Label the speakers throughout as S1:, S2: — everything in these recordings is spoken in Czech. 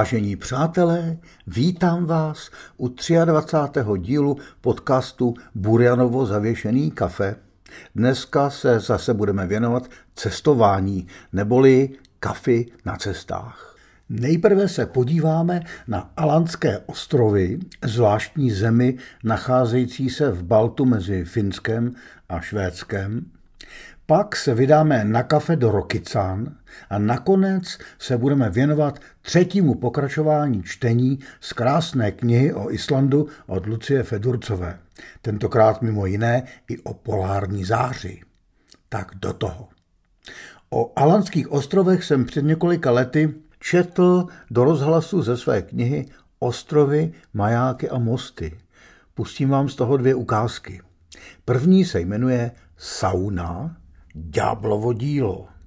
S1: Vážení přátelé, vítám vás u 23. dílu podcastu Burjanovo zavěšený kafe. Dneska se zase budeme věnovat cestování, neboli kafy na cestách. Nejprve se podíváme na Alandské ostrovy, zvláštní zemi nacházející se v Baltu mezi Finskem a Švédskem. Pak se vydáme na kafe do Rokycan a nakonec se budeme věnovat třetímu pokračování čtení z krásné knihy o Islandu od Lucie Fedurcové. Tentokrát mimo jiné i o polární záři. Tak do toho. O Alanských ostrovech jsem před několika lety četl do rozhlasu ze své knihy Ostrovy, majáky a mosty. Pustím vám z toho dvě ukázky. První se jmenuje Sauna Ďáblovo dílo.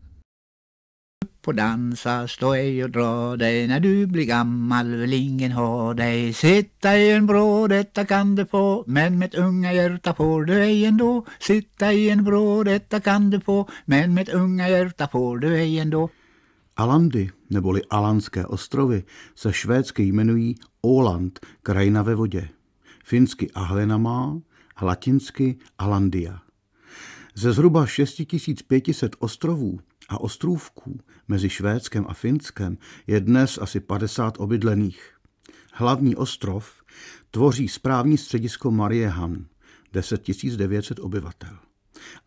S2: på dansa, stå ej och dra dig när du blir gammal vill ingen ha dig. Sitta i en vrå, detta kan du få, men med unga hjärta får du ej ändå. Sitta i en vrå, detta kan du få, men med unga hjärta får du ej ändå.
S1: Alandy, neboli Alanské ostrovy, se švédsky jmenují Åland, krajina ve vodě. Finsky Ahvenamá a latinsky Alandia. Ze zhruba 6500 ostrovů a ostrůvků mezi Švédskem a Finskem je dnes asi 50 obydlených. Hlavní ostrov tvoří správní středisko Mariehamn, 10 900 obyvatel.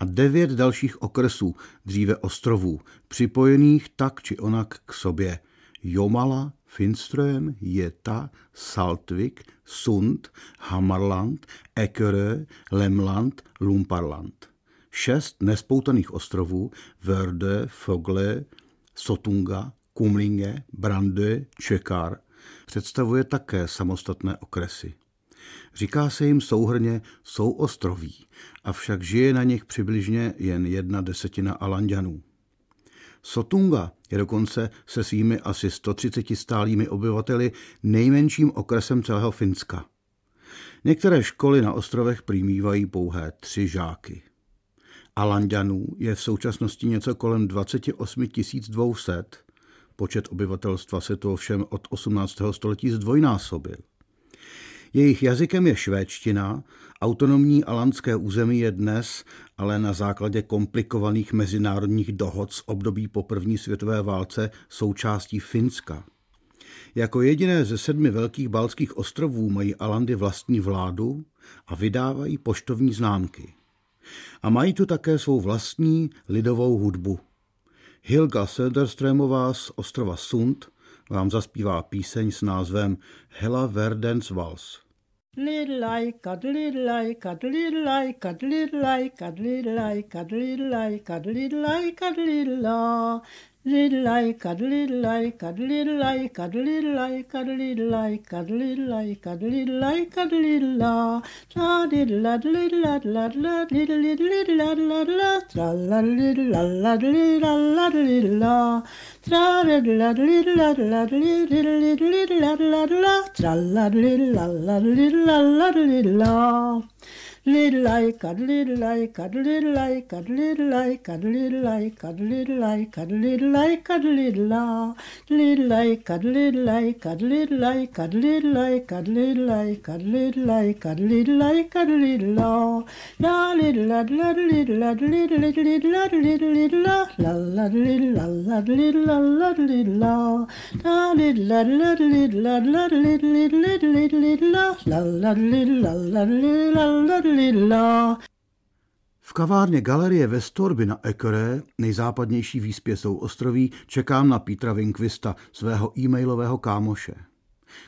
S1: A devět dalších okresů, dříve ostrovů, připojených tak či onak k sobě. Jomala, Finström, Jeta, Saltvik, Sund, Hammarland, Ekerö, Lemland, Lumparland šest nespoutaných ostrovů Verde, Fogle, Sotunga, Kumlinge, Brande, Čekar představuje také samostatné okresy. Říká se jim souhrně souostroví, avšak žije na nich přibližně jen jedna desetina Alandianů. Sotunga je dokonce se svými asi 130 stálými obyvateli nejmenším okresem celého Finska. Některé školy na ostrovech přimývají pouhé tři žáky. Alandianů je v současnosti něco kolem 28 200. Počet obyvatelstva se to ovšem od 18. století zdvojnásobil. Jejich jazykem je švédština, autonomní alandské území je dnes, ale na základě komplikovaných mezinárodních dohod z období po první světové válce součástí Finska. Jako jediné ze sedmi velkých balských ostrovů mají Alandy vlastní vládu a vydávají poštovní známky. A mají tu také svou vlastní lidovou hudbu. Hilga Söderströmová z ostrova Sund vám zaspívá píseň s názvem Hela Verdens Vals. Little like, little like, little like, little like, little like, little like, little like, little like, Little like, little like, little like, little like, little like, little like, little like, little la, la, little la, little la, la, la, little, little, little la, la, la, tra, la, little la, la, little la, la, little la, tra, little la, little la, la, little, little, little la, la, tra, la, little la, la, little la, la, little la. Little like, a little like, a little like, a little like, a little like, a little like, a little like, a little la. Little like, a little like, a little like, a little like, a little like, a little like, a little like, a little la. La little la la little la little little little la little little la la la little la la little la la little la. La little la la little la la little little little little la la little la la little la la v kavárně Galerie Vestorby na Ekere, nejzápadnější výspě jsou ostroví, čekám na Petra Vinkvista, svého e-mailového kámoše.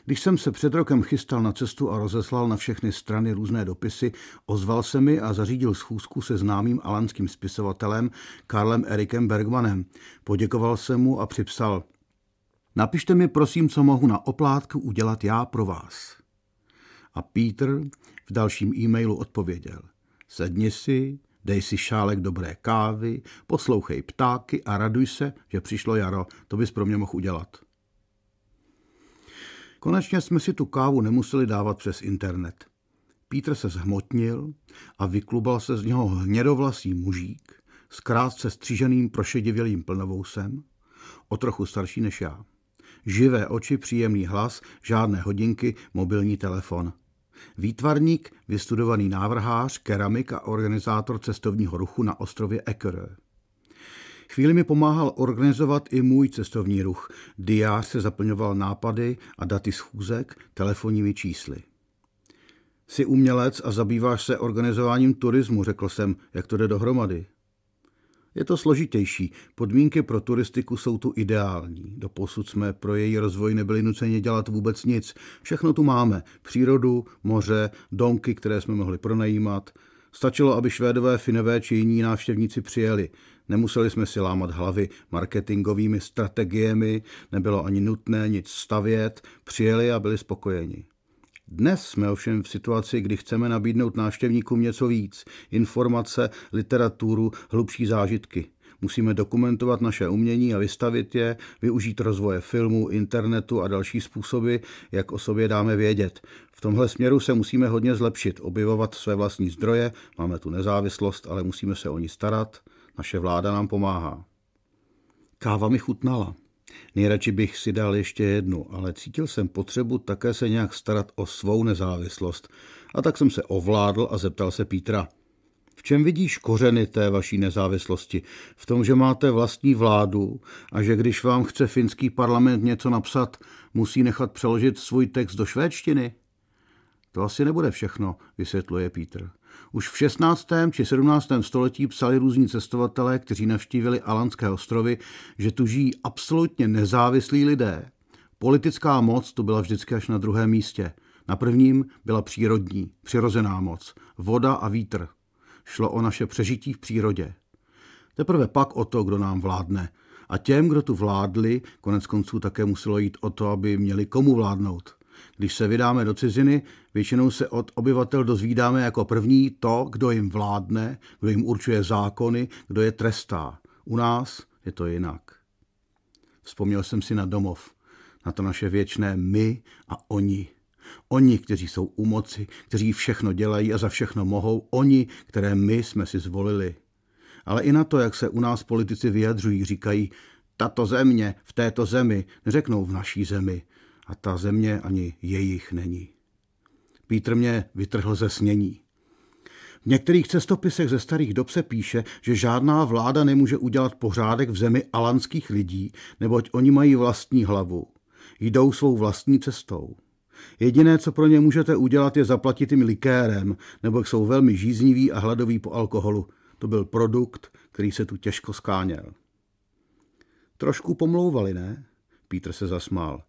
S1: Když jsem se před rokem chystal na cestu a rozeslal na všechny strany různé dopisy, ozval se mi a zařídil schůzku se známým alanským spisovatelem Karlem Erikem Bergmanem. Poděkoval jsem mu a připsal Napište mi prosím, co mohu na oplátku udělat já pro vás. A Peter v dalším e-mailu odpověděl. Sedni si, dej si šálek dobré kávy, poslouchej ptáky a raduj se, že přišlo jaro, to bys pro mě mohl udělat. Konečně jsme si tu kávu nemuseli dávat přes internet. Pítr se zhmotnil a vyklubal se z něho hnědovlasý mužík s krátce stříženým prošedivělým plnovousem, o trochu starší než já. Živé oči, příjemný hlas, žádné hodinky, mobilní telefon. Výtvarník, vystudovaný návrhář, keramik a organizátor cestovního ruchu na ostrově Ekerö. Chvíli mi pomáhal organizovat i můj cestovní ruch. Diář se zaplňoval nápady a daty schůzek telefonními čísly. Jsi umělec a zabýváš se organizováním turismu, řekl jsem, jak to jde dohromady. Je to složitější. Podmínky pro turistiku jsou tu ideální. Doposud jsme pro její rozvoj nebyli nuceni dělat vůbec nic. Všechno tu máme. Přírodu, moře, domky, které jsme mohli pronajímat. Stačilo, aby švédové, finové či jiní návštěvníci přijeli. Nemuseli jsme si lámat hlavy marketingovými strategiemi, nebylo ani nutné nic stavět, přijeli a byli spokojeni. Dnes jsme ovšem v situaci, kdy chceme nabídnout návštěvníkům něco víc, informace, literaturu, hlubší zážitky. Musíme dokumentovat naše umění a vystavit je, využít rozvoje filmu, internetu a další způsoby, jak o sobě dáme vědět. V tomhle směru se musíme hodně zlepšit, objevovat své vlastní zdroje, máme tu nezávislost, ale musíme se o ní starat, naše vláda nám pomáhá. Káva mi chutnala. Nejradši bych si dal ještě jednu, ale cítil jsem potřebu také se nějak starat o svou nezávislost. A tak jsem se ovládl a zeptal se Pítra. V čem vidíš kořeny té vaší nezávislosti? V tom, že máte vlastní vládu a že když vám chce finský parlament něco napsat, musí nechat přeložit svůj text do švédštiny? To asi nebude všechno, vysvětluje Pítr. Už v 16. či 17. století psali různí cestovatelé, kteří navštívili Alanské ostrovy, že tu žijí absolutně nezávislí lidé. Politická moc tu byla vždycky až na druhém místě. Na prvním byla přírodní, přirozená moc, voda a vítr. Šlo o naše přežití v přírodě. Teprve pak o to, kdo nám vládne. A těm, kdo tu vládli, konec konců také muselo jít o to, aby měli komu vládnout. Když se vydáme do ciziny, většinou se od obyvatel dozvídáme jako první to, kdo jim vládne, kdo jim určuje zákony, kdo je trestá. U nás je to jinak. Vzpomněl jsem si na domov, na to naše věčné my a oni. Oni, kteří jsou u moci, kteří všechno dělají a za všechno mohou, oni, které my jsme si zvolili. Ale i na to, jak se u nás politici vyjadřují, říkají, tato země v této zemi, neřeknou v naší zemi, a ta země ani jejich není. Pítr mě vytrhl ze snění. V některých cestopisech ze starých dob se píše, že žádná vláda nemůže udělat pořádek v zemi alanských lidí, neboť oni mají vlastní hlavu. Jdou svou vlastní cestou. Jediné, co pro ně můžete udělat, je zaplatit jim likérem, nebo jsou velmi žízniví a hladoví po alkoholu. To byl produkt, který se tu těžko skáněl. Trošku pomlouvali, ne? Pítr se zasmál.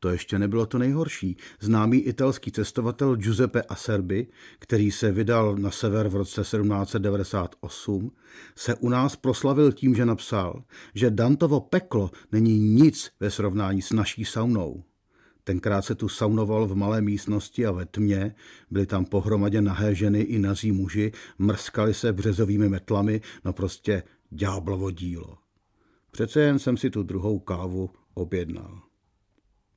S1: To ještě nebylo to nejhorší. Známý italský cestovatel Giuseppe Acerbi, který se vydal na sever v roce 1798, se u nás proslavil tím, že napsal, že Dantovo peklo není nic ve srovnání s naší saunou. Tenkrát se tu saunoval v malé místnosti a ve tmě, byly tam pohromadě nahé ženy i nazí muži, mrskali se březovými metlami, no prostě ďáblovo dílo. Přece jen jsem si tu druhou kávu objednal.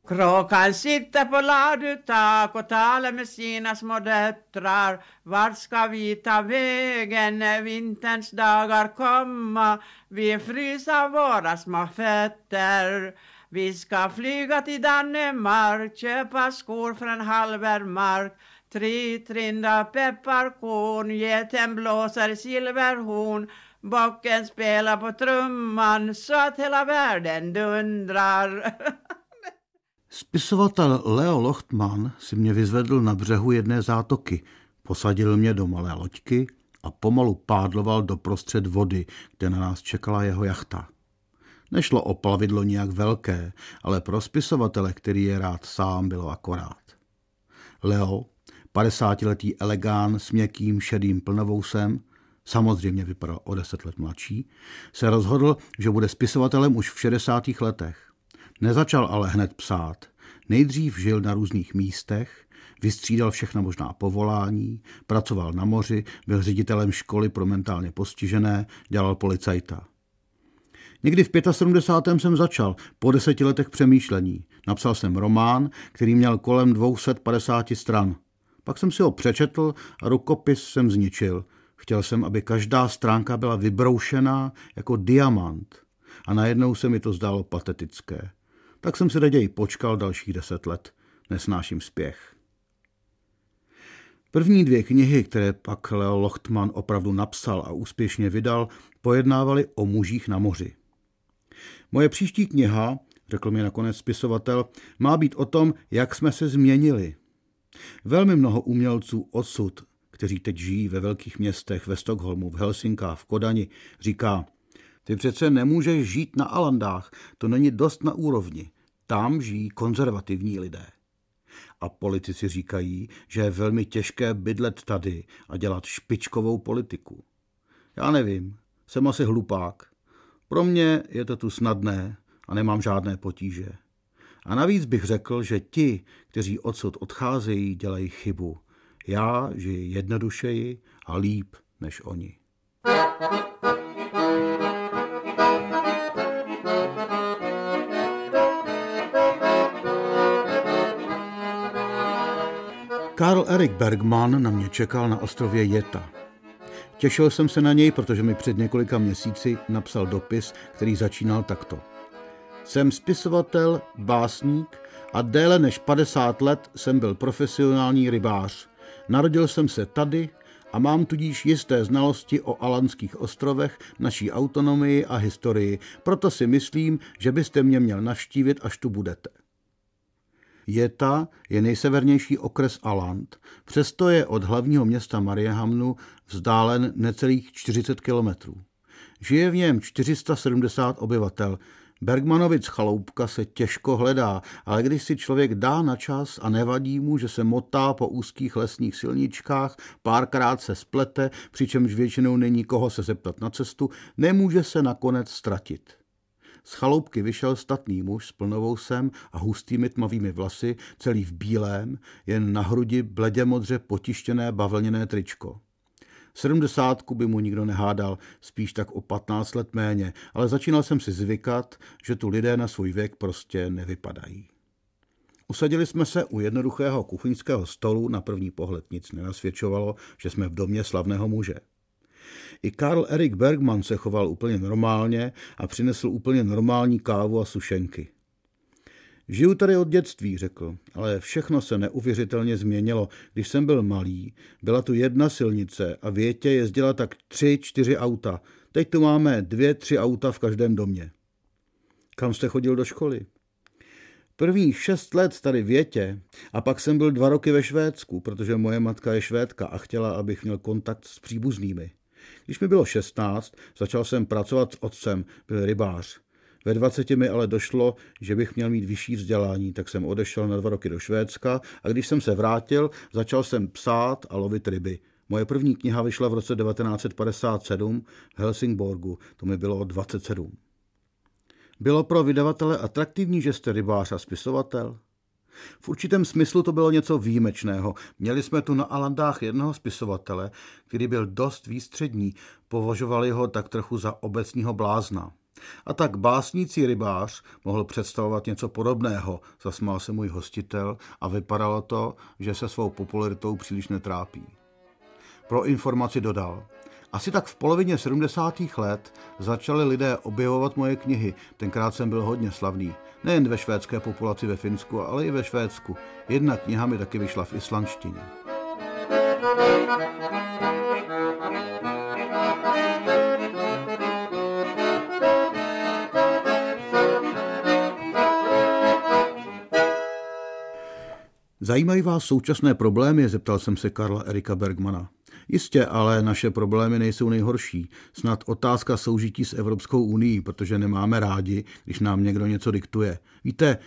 S3: Kråkan sitter på ladutak och talar med sina små döttrar. Vart ska vi ta vägen när vinterns dagar komma? Vi fryser våra små fötter. Vi ska flyga till Danmark, köpa skor från halvermark. halver mark. Tre trinda pepparkorn, geten blåser silverhorn. Bocken spelar på trumman så att hela världen dundrar.
S1: Spisovatel Leo Lochtman si mě vyzvedl na břehu jedné zátoky, posadil mě do malé loďky a pomalu pádloval do prostřed vody, kde na nás čekala jeho jachta. Nešlo o plavidlo nijak velké, ale pro spisovatele, který je rád sám, bylo akorát. Leo, 50-letý elegán s měkkým šedým plnovousem, samozřejmě vypadal o deset let mladší, se rozhodl, že bude spisovatelem už v 60. letech. Nezačal ale hned psát. Nejdřív žil na různých místech, vystřídal všechna možná povolání, pracoval na moři, byl ředitelem školy pro mentálně postižené, dělal policajta. Někdy v 75. jsem začal, po deseti letech přemýšlení. Napsal jsem román, který měl kolem 250 stran. Pak jsem si ho přečetl a rukopis jsem zničil. Chtěl jsem, aby každá stránka byla vybroušená jako diamant. A najednou se mi to zdálo patetické. Tak jsem si raději počkal dalších deset let. Nesnáším spěch. První dvě knihy, které pak Leo Lochtman opravdu napsal a úspěšně vydal, pojednávaly o mužích na moři. Moje příští kniha, řekl mi nakonec spisovatel, má být o tom, jak jsme se změnili. Velmi mnoho umělců odsud, kteří teď žijí ve velkých městech, ve Stockholmu, v Helsinkách, v Kodani, říká, ty přece nemůžeš žít na Alandách, to není dost na úrovni. Tam žijí konzervativní lidé. A politici říkají, že je velmi těžké bydlet tady a dělat špičkovou politiku. Já nevím, jsem asi hlupák. Pro mě je to tu snadné a nemám žádné potíže. A navíc bych řekl, že ti, kteří odsud odcházejí, dělají chybu. Já žiji jednodušeji a líp než oni. Karl Erik Bergman na mě čekal na ostrově Jeta. Těšil jsem se na něj, protože mi před několika měsíci napsal dopis, který začínal takto. Jsem spisovatel, básník a déle než 50 let jsem byl profesionální rybář. Narodil jsem se tady a mám tudíž jisté znalosti o Alanských ostrovech, naší autonomii a historii, proto si myslím, že byste mě měl navštívit, až tu budete. Jeta je nejsevernější okres Aland, přesto je od hlavního města Mariehamnu vzdálen necelých 40 kilometrů. Žije v něm 470 obyvatel. Bergmanovic chaloupka se těžko hledá, ale když si člověk dá na čas a nevadí mu, že se motá po úzkých lesních silničkách, párkrát se splete, přičemž většinou není koho se zeptat na cestu, nemůže se nakonec ztratit. Z chaloupky vyšel statný muž s plnovousem a hustými tmavými vlasy, celý v bílém, jen na hrudi bledě modře potištěné bavlněné tričko. Sedmdesátku by mu nikdo nehádal, spíš tak o patnáct let méně, ale začínal jsem si zvykat, že tu lidé na svůj věk prostě nevypadají. Usadili jsme se u jednoduchého kuchyňského stolu, na první pohled nic nenasvědčovalo, že jsme v domě slavného muže. I Karl Erik Bergman se choval úplně normálně a přinesl úplně normální kávu a sušenky. Žiju tady od dětství, řekl, ale všechno se neuvěřitelně změnilo. Když jsem byl malý, byla tu jedna silnice a větě jezdila tak tři, čtyři auta. Teď tu máme dvě, tři auta v každém domě. Kam jste chodil do školy? První šest let tady větě a pak jsem byl dva roky ve Švédsku, protože moje matka je švédka a chtěla, abych měl kontakt s příbuznými. Když mi bylo 16, začal jsem pracovat s otcem, byl rybář. Ve 20 mi ale došlo, že bych měl mít vyšší vzdělání, tak jsem odešel na dva roky do Švédska a když jsem se vrátil, začal jsem psát a lovit ryby. Moje první kniha vyšla v roce 1957 v Helsingborgu, to mi bylo 27. Bylo pro vydavatele atraktivní, že jste rybář a spisovatel? V určitém smyslu to bylo něco výjimečného. Měli jsme tu na Alandách jednoho spisovatele, který byl dost výstřední, považovali ho tak trochu za obecního blázna. A tak básnící rybář mohl představovat něco podobného, zasmál se můj hostitel a vypadalo to, že se svou popularitou příliš netrápí. Pro informaci dodal – asi tak v polovině 70. let začali lidé objevovat moje knihy. Tenkrát jsem byl hodně slavný. Nejen ve švédské populaci ve Finsku, ale i ve Švédsku. Jedna kniha mi taky vyšla v islandštině. Zajímají vás současné problémy, zeptal jsem se Karla Erika Bergmana. Jistě, ale naše problémy nejsou nejhorší. Snad otázka soužití s Evropskou unii, protože nemáme rádi, když nám někdo něco diktuje. Víte,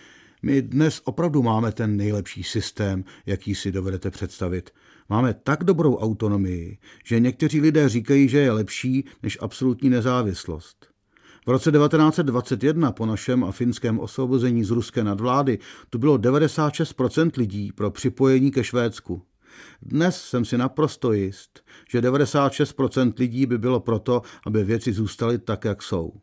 S1: my dnes opravdu máme ten nejlepší systém, jaký si dovedete představit. Máme tak dobrou autonomii, že někteří lidé říkají, že je lepší než absolutní nezávislost. V roce 1921 po našem a finském osvobození z ruské nadvlády tu bylo 96% lidí pro připojení ke Švédsku. Dnes jsem si naprosto jist, že 96% lidí by bylo proto, aby věci zůstaly tak, jak jsou.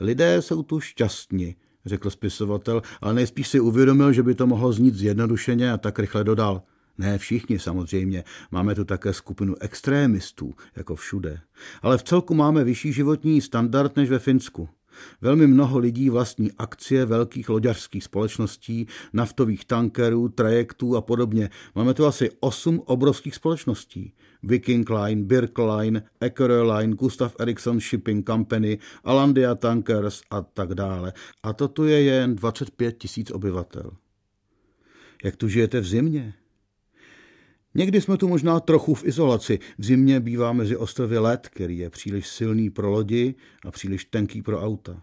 S1: Lidé jsou tu šťastní, řekl spisovatel, ale nejspíš si uvědomil, že by to mohlo znít zjednodušeně a tak rychle dodal. Ne všichni samozřejmě, máme tu také skupinu extrémistů, jako všude. Ale v celku máme vyšší životní standard než ve Finsku. Velmi mnoho lidí vlastní akcie velkých loďařských společností, naftových tankerů, trajektů a podobně. Máme tu asi osm obrovských společností. Viking Line, Birk Line, Ekerö Line, Gustav Ericsson Shipping Company, Alandia Tankers a tak dále. A to tu je jen 25 tisíc obyvatel. Jak tu žijete v zimě? Někdy jsme tu možná trochu v izolaci. V zimě bývá mezi ostrovy led, který je příliš silný pro lodi a příliš tenký pro auta.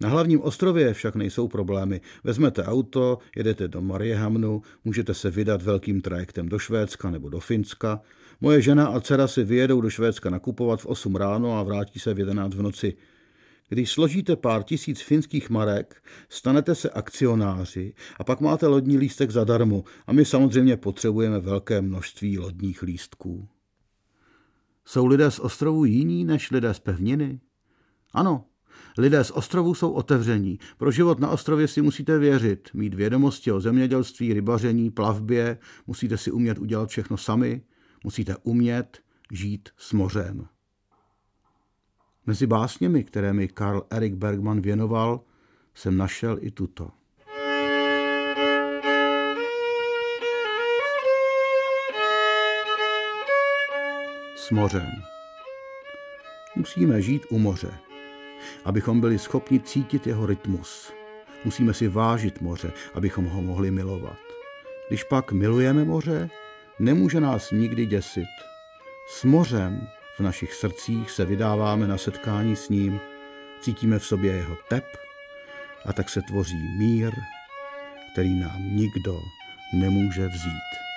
S1: Na hlavním ostrově však nejsou problémy. Vezmete auto, jedete do Mariehamnu, můžete se vydat velkým trajektem do Švédska nebo do Finska. Moje žena a dcera si vyjedou do Švédska nakupovat v 8 ráno a vrátí se v 11 v noci. Když složíte pár tisíc finských marek, stanete se akcionáři a pak máte lodní lístek zadarmo a my samozřejmě potřebujeme velké množství lodních lístků. Jsou lidé z ostrovů jiní než lidé z pevniny? Ano, lidé z ostrovů jsou otevření. Pro život na ostrově si musíte věřit, mít vědomosti o zemědělství, rybaření, plavbě, musíte si umět udělat všechno sami, musíte umět žít s mořem. Mezi básněmi, které mi Karl Erik Bergman věnoval, jsem našel i tuto. S mořem. Musíme žít u moře, abychom byli schopni cítit jeho rytmus. Musíme si vážit moře, abychom ho mohli milovat. Když pak milujeme moře, nemůže nás nikdy děsit. S mořem v našich srdcích se vydáváme na setkání s ním, cítíme v sobě jeho tep a tak se tvoří mír, který nám nikdo nemůže vzít.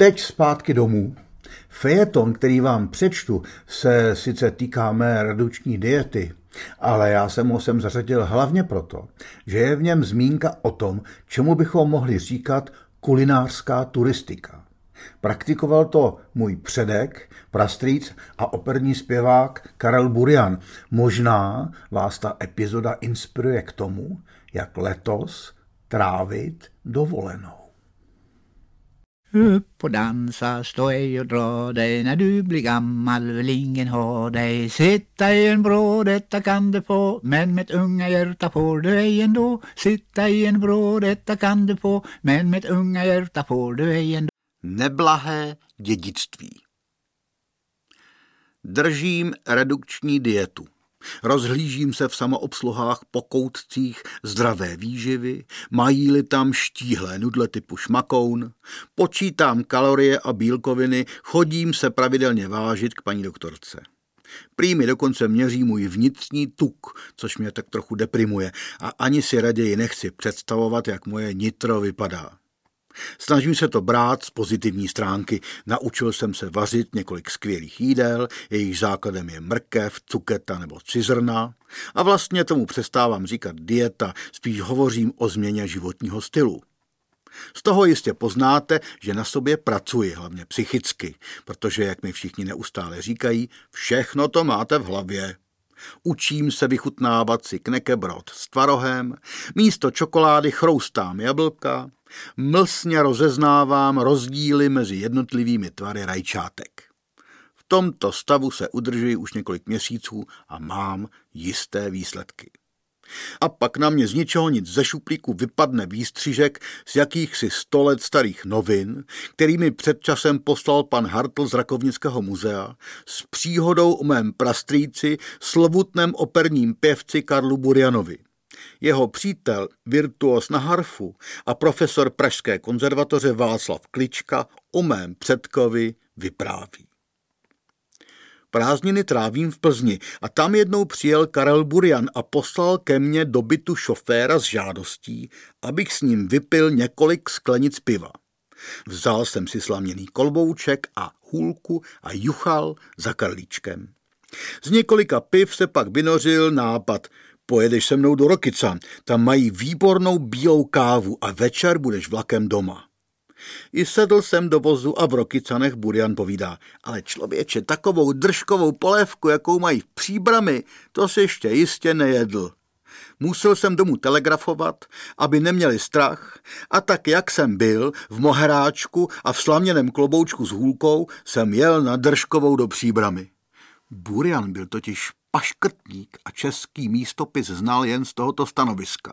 S1: Teď zpátky domů. Fejeton, který vám přečtu, se sice týká mé reduční diety, ale já jsem ho sem zařadil hlavně proto, že je v něm zmínka o tom, čemu bychom mohli říkat kulinářská turistika. Praktikoval to můj předek, prastrýc a operní zpěvák Karel Burian. Možná vás ta epizoda inspiruje k tomu, jak letos trávit dovolenou.
S2: Upp och dansa, stå ej och dra dig när du blir gammal vill ingen ha dig. Sitta i en vrå, detta kan du få, men med unga hjärta får du ej ändå. Sitta i en vrå, detta kan du få, men med unga hjärta får du ej ändå.
S1: Neblahé dědictví Držím redukční dietu. Rozhlížím se v samoobsluhách po koutcích zdravé výživy, mají-li tam štíhlé nudle typu šmakoun, počítám kalorie a bílkoviny, chodím se pravidelně vážit k paní doktorce. Prý mi dokonce měří můj vnitřní tuk, což mě tak trochu deprimuje a ani si raději nechci představovat, jak moje nitro vypadá. Snažím se to brát z pozitivní stránky. Naučil jsem se vařit několik skvělých jídel, jejich základem je mrkev, cuketa nebo cizrna. A vlastně tomu přestávám říkat dieta, spíš hovořím o změně životního stylu. Z toho jistě poznáte, že na sobě pracuji, hlavně psychicky, protože, jak mi všichni neustále říkají, všechno to máte v hlavě. Učím se vychutnávat si knekebrod s tvarohem, místo čokolády chroustám jablka, mlsně rozeznávám rozdíly mezi jednotlivými tvary rajčátek. V tomto stavu se udržuji už několik měsíců a mám jisté výsledky. A pak na mě z ničeho nic ze šuplíku vypadne výstřižek z jakýchsi sto let starých novin, kterými před časem poslal pan Hartl z Rakovnického muzea s příhodou o mém prastrýci, slovutném operním pěvci Karlu Burianovi. Jeho přítel, virtuos na harfu a profesor Pražské konzervatoře Václav Klička o mém předkovi vypráví. Prázdniny trávím v Plzni a tam jednou přijel Karel Burian a poslal ke mně do bytu šoféra s žádostí, abych s ním vypil několik sklenic piva. Vzal jsem si slaměný kolbouček a hůlku a juchal za Karlíčkem. Z několika piv se pak vynořil nápad – pojedeš se mnou do Rokyca, tam mají výbornou bílou kávu a večer budeš vlakem doma. I sedl jsem do vozu a v Rokycanech Burian povídá, ale člověče, takovou držkovou polévku, jakou mají v příbrami, to si ještě jistě nejedl. Musel jsem domů telegrafovat, aby neměli strach a tak, jak jsem byl, v moheráčku a v slaměném kloboučku s hůlkou, jsem jel na držkovou do příbramy. Burian byl totiž paškrtník a český místopis znal jen z tohoto stanoviska.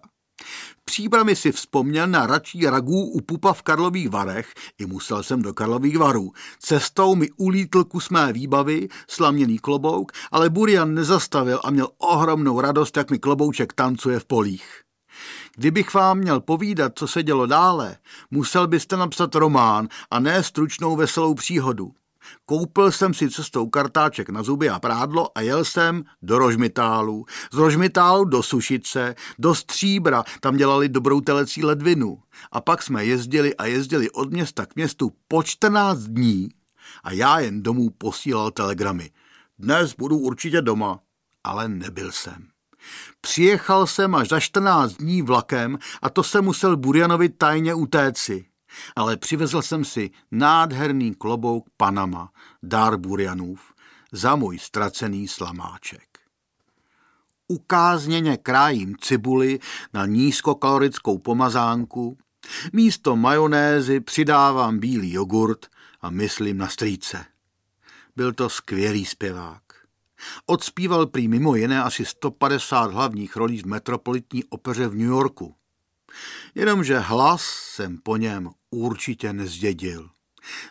S1: Příbrami si vzpomněl na račí ragů u pupa v Karlových Varech, i musel jsem do Karlových Varů. Cestou mi ulítl kus mé výbavy, slaměný klobouk, ale Burian nezastavil a měl ohromnou radost, jak mi klobouček tancuje v polích. Kdybych vám měl povídat, co se dělo dále, musel byste napsat román a ne stručnou veselou příhodu. Koupil jsem si cestou kartáček na zuby a prádlo a jel jsem do Rožmitálu. Z Rožmitálu do Sušice, do Stříbra, tam dělali dobrou telecí ledvinu. A pak jsme jezdili a jezdili od města k městu po 14 dní a já jen domů posílal telegramy. Dnes budu určitě doma, ale nebyl jsem. Přijechal jsem až za 14 dní vlakem a to se musel Burjanovi tajně utéci ale přivezl jsem si nádherný klobouk Panama, dár Burianův, za můj ztracený slamáček. Ukázněně krájím cibuli na nízkokalorickou pomazánku, místo majonézy přidávám bílý jogurt a myslím na strýce. Byl to skvělý zpěvák. Odspíval prý mimo jiné asi 150 hlavních rolí v metropolitní opeře v New Yorku. Jenomže hlas jsem po něm určitě nezdědil.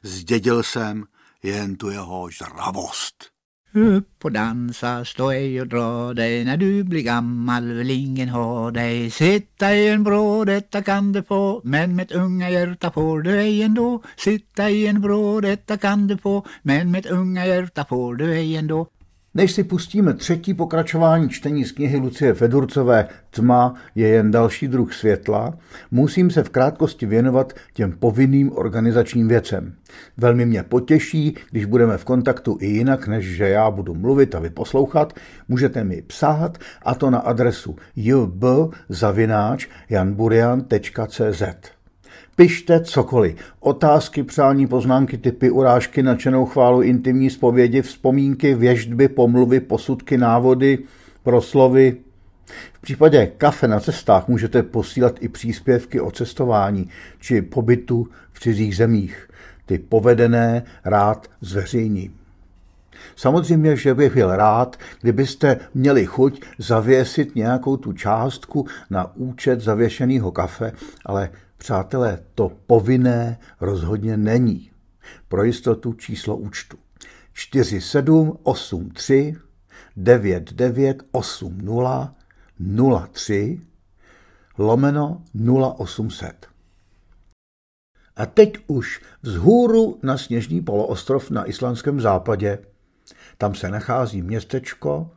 S1: Zdědil jsem jen tu jeho žravost.
S2: Upp och dansa, stå ej och dra dig när du blir gammal vill ingen ha dig. Sitta i en vrå, detta kan du få, men med unga hjärta får du ej ändå. Sitta i en vrå, detta kan du få, men med unga hjärta får du ej ändå.
S1: Než si pustíme třetí pokračování čtení z knihy Lucie Fedurcové Tma je jen další druh světla, musím se v krátkosti věnovat těm povinným organizačním věcem. Velmi mě potěší, když budeme v kontaktu i jinak, než že já budu mluvit a vy poslouchat. Můžete mi psát a to na adresu jb.janburian.cz. Pište cokoliv. Otázky, přání, poznámky, typy, urážky, nadšenou chválu, intimní zpovědi, vzpomínky, věždby, pomluvy, posudky, návody, proslovy. V případě kafe na cestách můžete posílat i příspěvky o cestování či pobytu v cizích zemích. Ty povedené rád zveřejním. Samozřejmě, že bych byl rád, kdybyste měli chuť zavěsit nějakou tu částku na účet zavěšeného kafe, ale Přátelé, to povinné rozhodně není. Pro jistotu číslo účtu 4783 9980 03 lomeno 0800. A teď už vzhůru na sněžný poloostrov na islandském západě. Tam se nachází městečko,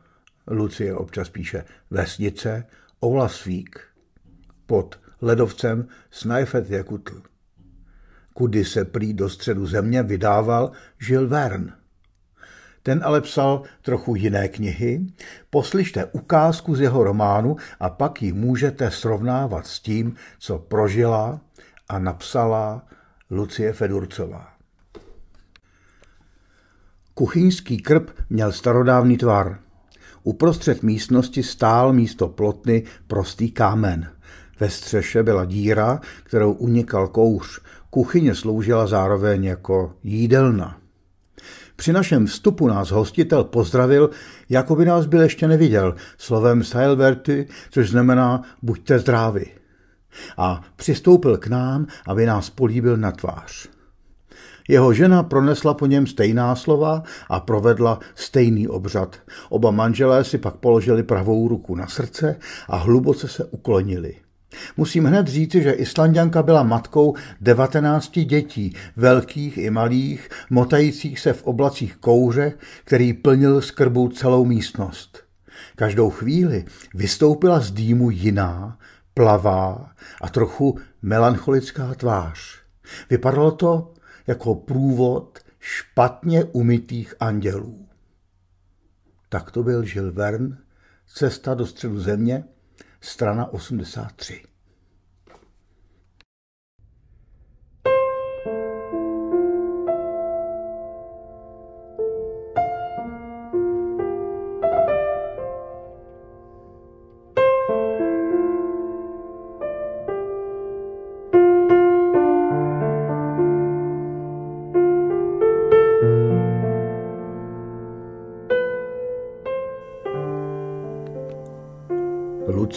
S1: Lucie občas píše vesnice, Oulasvík pod ledovcem Snajfet Jakutl. Kudy se prý do středu země vydával Žil Verne. Ten ale psal trochu jiné knihy. Poslyšte ukázku z jeho románu a pak ji můžete srovnávat s tím, co prožila a napsala Lucie Fedurcová. Kuchyňský krb měl starodávný tvar. Uprostřed místnosti stál místo plotny prostý kámen – ve střeše byla díra, kterou unikal kouř. Kuchyně sloužila zároveň jako jídelna. Při našem vstupu nás hostitel pozdravil, jako by nás byl ještě neviděl, slovem Seilverty, což znamená buďte zdraví. A přistoupil k nám, aby nás políbil na tvář. Jeho žena pronesla po něm stejná slova a provedla stejný obřad. Oba manželé si pak položili pravou ruku na srdce a hluboce se uklonili. Musím hned říci, že Islandianka byla matkou 19 dětí, velkých i malých, motajících se v oblacích kouře, který plnil skrbou celou místnost. Každou chvíli vystoupila z dýmu jiná, plavá a trochu melancholická tvář. Vypadalo to jako průvod špatně umytých andělů. Tak to byl Žil Verne, Cesta do středu země, strana 83.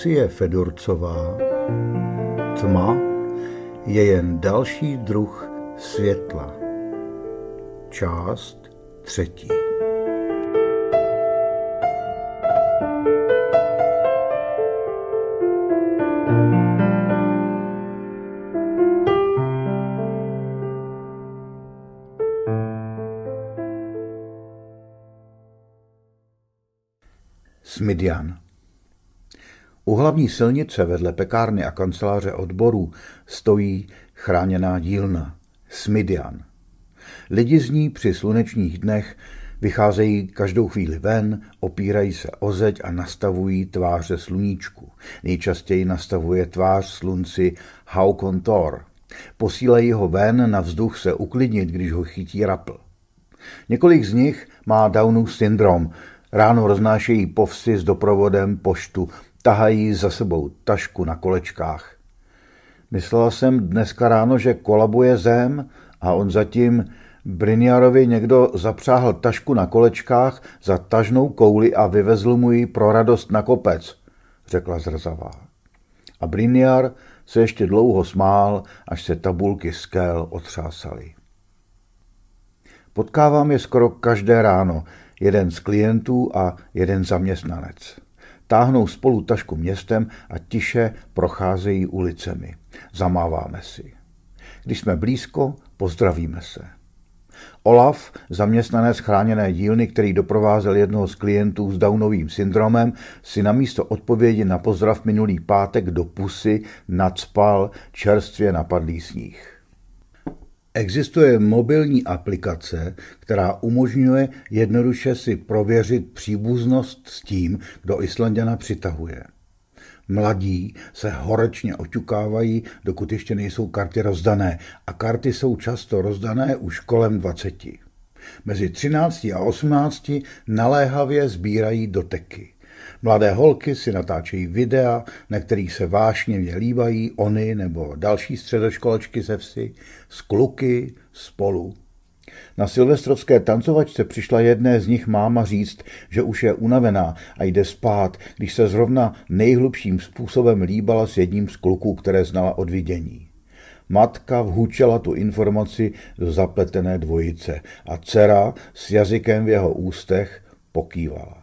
S1: Lucie Fedorcová Tma je jen další druh světla. Část třetí. Smidian u hlavní silnice vedle pekárny a kanceláře odborů stojí chráněná dílna Smidian. Lidi z ní při slunečních dnech vycházejí každou chvíli ven, opírají se o zeď a nastavují tváře sluníčku. Nejčastěji nastavuje tvář slunci Haukon Thor. Posílají ho ven na vzduch se uklidnit, když ho chytí rapl. Několik z nich má Downův syndrom, Ráno roznášejí povsy s doprovodem poštu, tahají za sebou tašku na kolečkách. Myslela jsem dneska ráno, že kolabuje zem a on zatím Briniarovi někdo zapřáhl tašku na kolečkách za tažnou kouli a vyvezl mu ji pro radost na kopec, řekla zrzavá. A Briniar se ještě dlouho smál, až se tabulky skel otřásaly. Potkávám je skoro každé ráno, jeden z klientů a jeden zaměstnanec. Táhnou spolu tašku městem a tiše procházejí ulicemi. Zamáváme si. Když jsme blízko, pozdravíme se. Olaf, zaměstnanec chráněné dílny, který doprovázel jednoho z klientů s Downovým syndromem, si na místo odpovědi na pozdrav minulý pátek do pusy nadspal čerstvě napadlý sníh. Existuje mobilní aplikace, která umožňuje jednoduše si prověřit příbuznost s tím, kdo Islandiana přitahuje. Mladí se horečně oťukávají, dokud ještě nejsou karty rozdané a karty jsou často rozdané už kolem 20. Mezi 13 a 18 naléhavě sbírají doteky. Mladé holky si natáčejí videa, na kterých se vášně líbají oni nebo další středoškolečky ze vsi, z kluky spolu. Na silvestrovské tancovačce přišla jedné z nich máma říct, že už je unavená a jde spát, když se zrovna nejhlubším způsobem líbala s jedním z kluků, které znala od vidění. Matka vhučela tu informaci do zapletené dvojice a dcera s jazykem v jeho ústech pokývala.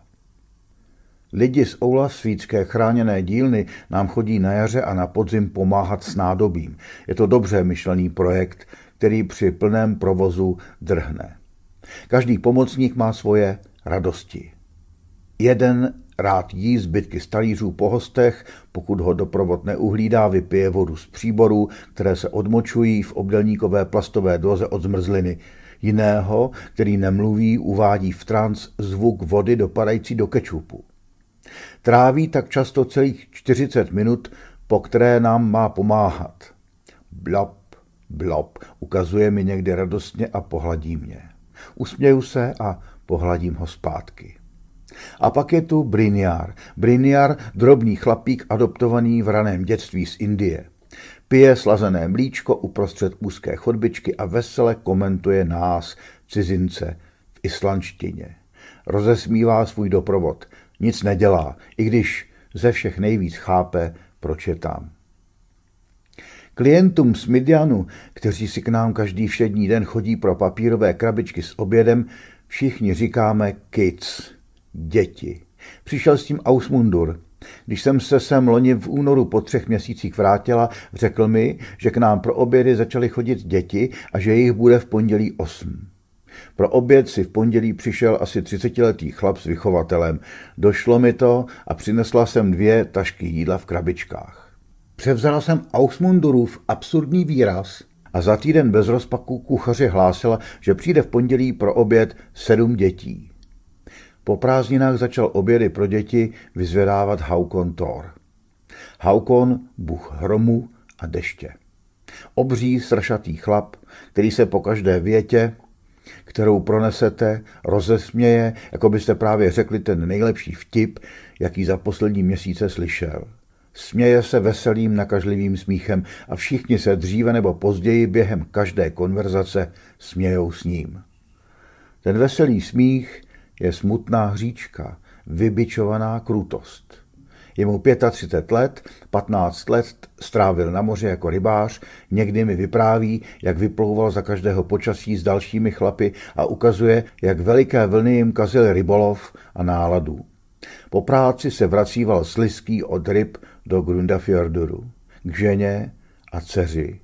S1: Lidi z Oulasvícké chráněné dílny nám chodí na jaře a na podzim pomáhat s nádobím. Je to dobře myšlený projekt, který při plném provozu drhne. Každý pomocník má svoje radosti. Jeden rád jí zbytky stalířů po hostech, pokud ho doprovod neuhlídá, vypije vodu z příborů, které se odmočují v obdelníkové plastové doze od zmrzliny. Jiného, který nemluví, uvádí v trans zvuk vody dopadající do kečupu. Tráví tak často celých 40 minut, po které nám má pomáhat. Blop, blop, ukazuje mi někdy radostně a pohladí mě. Usměju se a pohladím ho zpátky. A pak je tu Briniar. Briniar, drobný chlapík adoptovaný v raném dětství z Indie. Pije slazené mlíčko uprostřed úzké chodbičky a vesele komentuje nás, cizince, v islandštině. Rozesmívá svůj doprovod. Nic nedělá, i když ze všech nejvíc chápe, proč je tam. Klientům z Midianu, kteří si k nám každý všední den chodí pro papírové krabičky s obědem, všichni říkáme kids, děti. Přišel s tím Ausmundur. Když jsem se sem loni v únoru po třech měsících vrátila, řekl mi, že k nám pro obědy začaly chodit děti a že jich bude v pondělí osm. Pro oběd si v pondělí přišel asi třicetiletý chlap s vychovatelem. Došlo mi to a přinesla jsem dvě tašky jídla v krabičkách. Převzala jsem Ausmundurův absurdní výraz a za týden bez rozpaku kuchaři hlásila, že přijde v pondělí pro oběd sedm dětí. Po prázdninách začal obědy pro děti vyzvedávat Haukon Thor. Haukon, bůh hromu a deště. Obří, strašatý chlap, který se po každé větě, kterou pronesete, rozesměje, jako byste právě řekli ten nejlepší vtip, jaký za poslední měsíce slyšel. Směje se veselým nakažlivým smíchem a všichni se dříve nebo později během každé konverzace smějou s ním. Ten veselý smích je smutná hříčka, vybičovaná krutost. Je mu 35 let, 15 let strávil na moři jako rybář, někdy mi vypráví, jak vyplouval za každého počasí s dalšími chlapy a ukazuje, jak veliké vlny jim kazil rybolov a náladu. Po práci se vracíval slizký od ryb do Grundafjorduru, k ženě a dceři.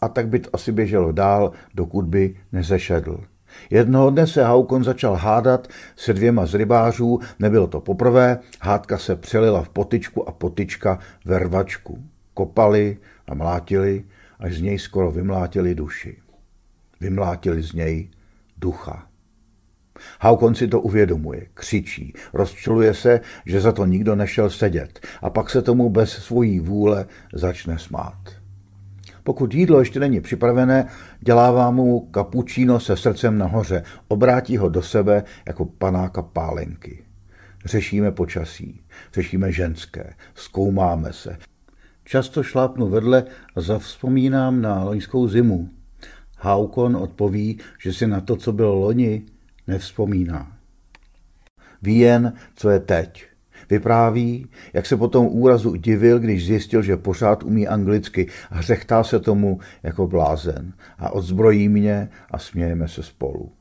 S1: A tak by to asi běželo dál, dokud by nezešedl. Jednoho dne se Haukon začal hádat se dvěma z rybářů, nebylo to poprvé, hádka se přelila v potičku a potička ve rvačku. Kopali a mlátili, až z něj skoro vymlátili duši. Vymlátili z něj ducha. Haukon si to uvědomuje, křičí, rozčiluje se, že za to nikdo nešel sedět a pak se tomu bez svojí vůle začne smát. Pokud jídlo ještě není připravené, dělává mu kapučíno se srdcem nahoře, obrátí ho do sebe jako panáka pálenky. Řešíme počasí, řešíme ženské, zkoumáme se. Často šlápnu vedle a zavzpomínám na loňskou zimu. Haukon odpoví, že si na to, co bylo loni, nevzpomíná. Ví jen, co je teď. Vypráví, jak se po tom úrazu divil, když zjistil, že pořád umí anglicky a řechtá se tomu jako blázen a odzbrojí mě a smějeme se spolu.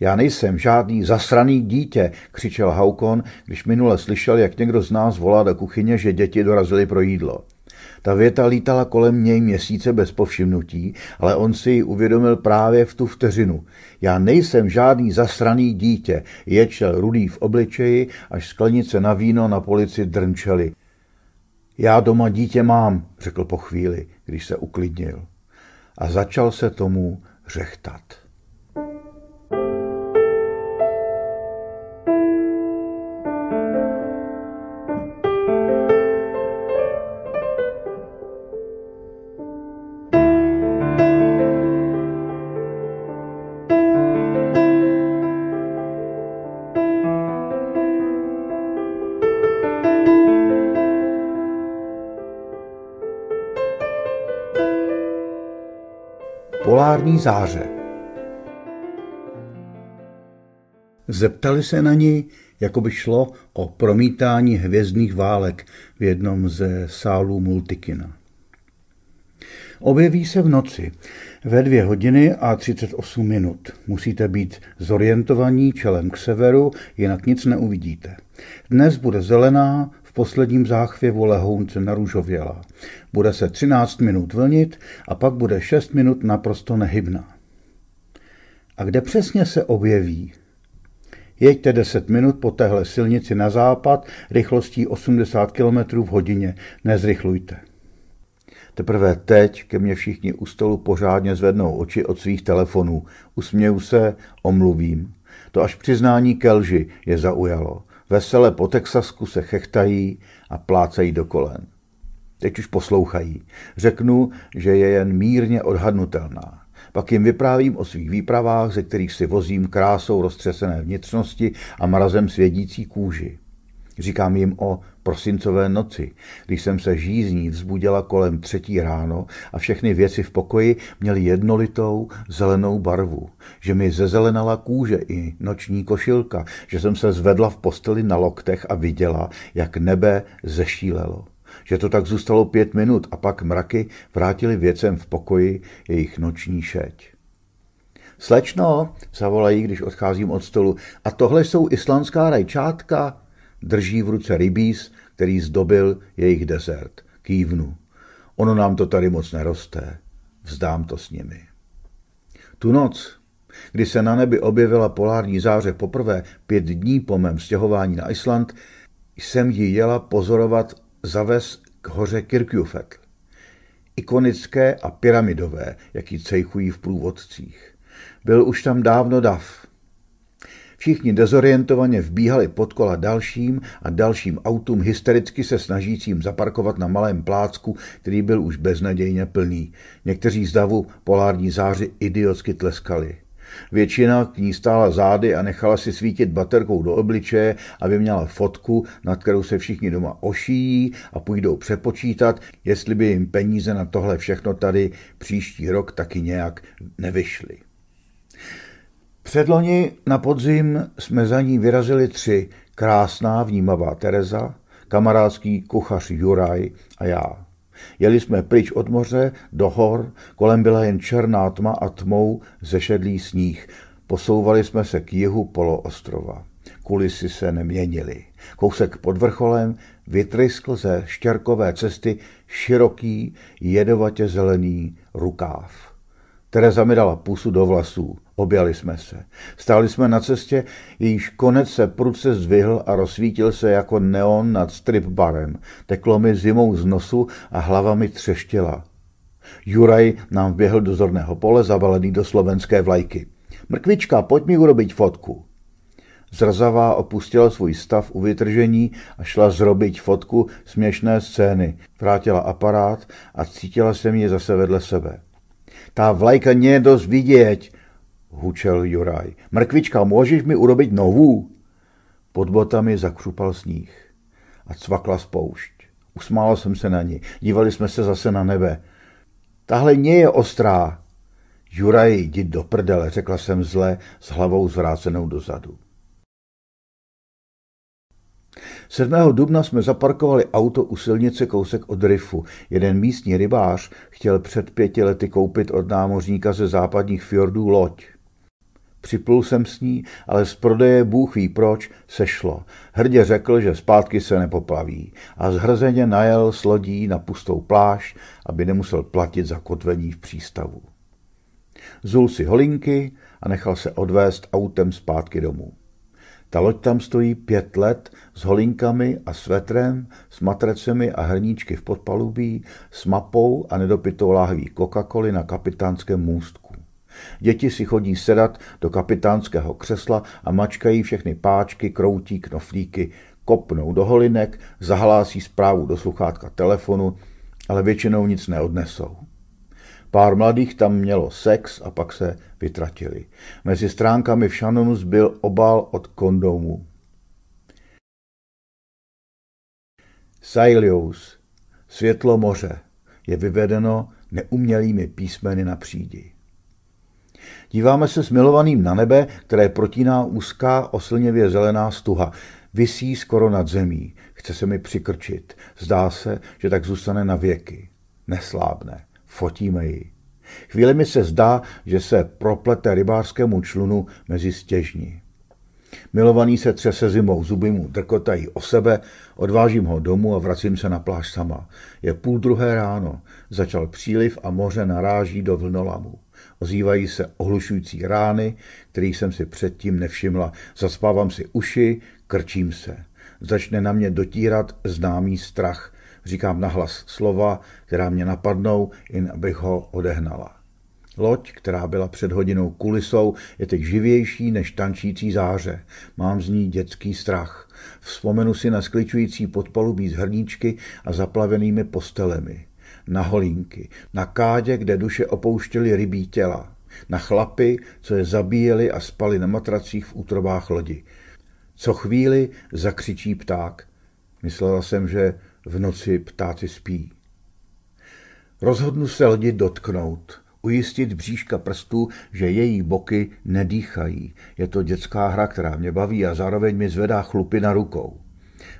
S1: Já nejsem žádný zasraný dítě, křičel Haukon, když minule slyšel, jak někdo z nás volá do kuchyně, že děti dorazily pro jídlo. Ta věta lítala kolem něj měsíce bez povšimnutí, ale on si ji uvědomil právě v tu vteřinu. Já nejsem žádný zasraný dítě, ječel rudý v obličeji, až sklenice na víno na polici drnčely. Já doma dítě mám, řekl po chvíli, když se uklidnil. A začal se tomu řechtat. Polární záře. Zeptali se na ní, jako by šlo o promítání hvězdných válek v jednom ze sálů Multikina. Objeví se v noci ve dvě hodiny a 38 minut. Musíte být zorientovaní čelem k severu, jinak nic neuvidíte. Dnes bude zelená, v posledním záchvěvu lehounce narůžověla. Bude se 13 minut vlnit a pak bude 6 minut naprosto nehybná. A kde přesně se objeví? Jeďte 10 minut po téhle silnici na západ rychlostí 80 km v hodině. Nezrychlujte. Teprve teď ke mně všichni u stolu pořádně zvednou oči od svých telefonů. Usměju se, omluvím. To až přiznání kelži je zaujalo. Vesele po Texasku se chechtají a plácají do kolen. Teď už poslouchají. Řeknu, že je jen mírně odhadnutelná. Pak jim vyprávím o svých výpravách, ze kterých si vozím krásou roztřesené vnitřnosti a mrazem svědící kůži. Říkám jim o prosincové noci, když jsem se žízní vzbudila kolem třetí ráno a všechny věci v pokoji měly jednolitou zelenou barvu, že mi zezelenala kůže i noční košilka, že jsem se zvedla v posteli na loktech a viděla, jak nebe zešílelo že to tak zůstalo pět minut a pak mraky vrátili věcem v pokoji jejich noční šeť. Slečno, zavolají, když odcházím od stolu, a tohle jsou islandská rajčátka. Drží v ruce rybíz, který zdobil jejich desert. Kývnu. Ono nám to tady moc neroste. Vzdám to s nimi. Tu noc, kdy se na nebi objevila polární záře poprvé pět dní po mém stěhování na Island, jsem ji jela pozorovat zavez k hoře Kirkjufetl. Ikonické a pyramidové, jaký cejchují v průvodcích. Byl už tam dávno dav. Všichni dezorientovaně vbíhali pod kola dalším a dalším autům hystericky se snažícím zaparkovat na malém plácku, který byl už beznadějně plný. Někteří z davu polární záři idiotsky tleskali. Většina k ní stála zády a nechala si svítit baterkou do obličeje, aby měla fotku, nad kterou se všichni doma ošíjí a půjdou přepočítat, jestli by jim peníze na tohle všechno tady příští rok taky nějak nevyšly. Předloni na podzim jsme za ní vyrazili tři, krásná vnímavá Tereza, kamarádský kuchař Juraj a já. Jeli jsme pryč od moře, do hor, kolem byla jen černá tma a tmou zešedlý sníh. Posouvali jsme se k jihu poloostrova. Kulisy se neměnily. Kousek pod vrcholem vytryskl ze štěrkové cesty široký, jedovatě zelený rukáv. Tereza mi dala pusu do vlasů. Objali jsme se. Stáli jsme na cestě, jejíž konec se prudce zdvihl a rozsvítil se jako neon nad strip barem. Teklo mi zimou z nosu a hlava mi třeštěla. Juraj nám vběhl do zorného pole, zabalený do slovenské vlajky. Mrkvička, pojď mi urobiť fotku. Zrzavá opustila svůj stav u vytržení a šla zrobiť fotku směšné scény. Vrátila aparát a cítila se mě zase vedle sebe. Tá vlajka nie je dosť vidieť, hučel Juraj. Mrkvička, můžeš mi urobit novou? Pod botami zakřupal sníh a cvakla spoušť. Usmál jsem se na ní. Dívali jsme se zase na nebe. Tahle nie je ostrá. Juraj, jdi do prdele, řekla jsem zle s hlavou zvrácenou dozadu. 7. dubna jsme zaparkovali auto u silnice kousek od Rifu. Jeden místní rybář chtěl před pěti lety koupit od námořníka ze západních fjordů loď. Připlul jsem s ní, ale z prodeje Bůh ví proč sešlo. Hrdě řekl, že zpátky se nepoplaví a zhrzeně najel s lodí na pustou pláž, aby nemusel platit za kotvení v přístavu. Zul si holinky a nechal se odvést autem zpátky domů. Ta loď tam stojí pět let s holinkami a svetrem, s matrecemi a hrníčky v podpalubí, s mapou a nedopitou láhví Coca-Coly na kapitánském můstku. Děti si chodí sedat do kapitánského křesla a mačkají všechny páčky, kroutí, knoflíky, kopnou do holinek, zahlásí zprávu do sluchátka telefonu, ale většinou nic neodnesou. Pár mladých tam mělo sex a pak se vytratili. Mezi stránkami v Shannonu zbyl obal od kondomů. Sailius, světlo moře, je vyvedeno neumělými písmeny na přídi. Díváme se smilovaným na nebe, které protíná úzká oslněvě zelená stuha. Visí skoro nad zemí. Chce se mi přikrčit. Zdá se, že tak zůstane na věky. Neslábne. Fotíme ji. Chvíli mi se zdá, že se proplete rybářskému člunu mezi stěžní. Milovaný se třese zimou, zuby mu drkotají o sebe, odvážím ho domů a vracím se na pláž sama. Je půl druhé ráno, začal příliv a moře naráží do vlnolamu. Ozývají se ohlušující rány, kterých jsem si předtím nevšimla. Zaspávám si uši, krčím se. Začne na mě dotírat známý strach. Říkám nahlas slova, která mě napadnou, jen abych ho odehnala. Loď, která byla před hodinou kulisou, je teď živější než tančící záře. Mám z ní dětský strach. Vzpomenu si na skličující podpalubí z hrníčky a zaplavenými postelemi. Na holínky, na kádě, kde duše opouštěly rybí těla. Na chlapy, co je zabíjeli a spali na matracích v útrobách lodi. Co chvíli zakřičí pták. Myslela jsem, že v noci ptáci spí. Rozhodnu se lodi dotknout, ujistit bříška prstů, že její boky nedýchají. Je to dětská hra, která mě baví a zároveň mi zvedá chlupy na rukou.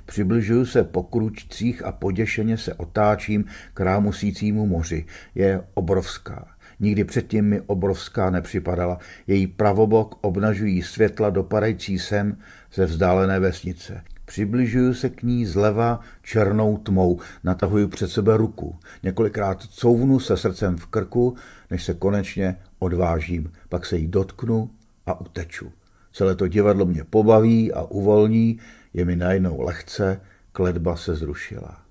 S1: Přibližuju se po kručcích a poděšeně se otáčím k rámusícímu moři. Je obrovská. Nikdy předtím mi obrovská nepřipadala. Její pravobok obnažují světla dopadající sem ze vzdálené vesnice. Přibližuju se k ní zleva černou tmou, natahuji před sebe ruku. Několikrát couvnu se srdcem v krku, než se konečně odvážím. Pak se jí dotknu a uteču. Celé to divadlo mě pobaví a uvolní, je mi najednou lehce, kledba se zrušila.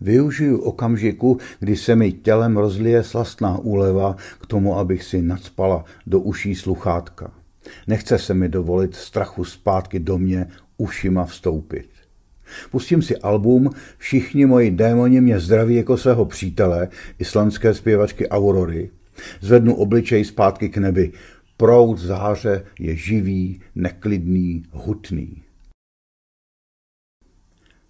S1: Využiju okamžiku, kdy se mi tělem rozlije slastná úleva k tomu, abych si nadspala do uší sluchátka. Nechce se mi dovolit strachu zpátky do mě ušima vstoupit. Pustím si album Všichni moji démoni mě zdraví jako svého přítele, islandské zpěvačky Aurory. Zvednu obličej zpátky k nebi. Proud záře je živý, neklidný, hutný.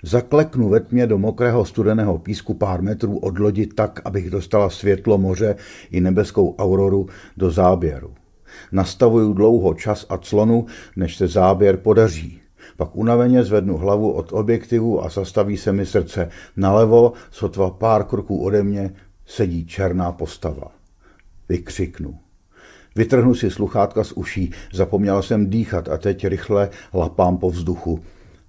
S1: Zakleknu ve tmě do mokrého studeného písku pár metrů od lodi tak, abych dostala světlo moře i nebeskou auroru do záběru. Nastavuju dlouho čas a clonu, než se záběr podaří. Pak unaveně zvednu hlavu od objektivu a zastaví se mi srdce. Nalevo, sotva pár kroků ode mě, sedí černá postava. Vykřiknu. Vytrhnu si sluchátka z uší, zapomněla jsem dýchat a teď rychle lapám po vzduchu.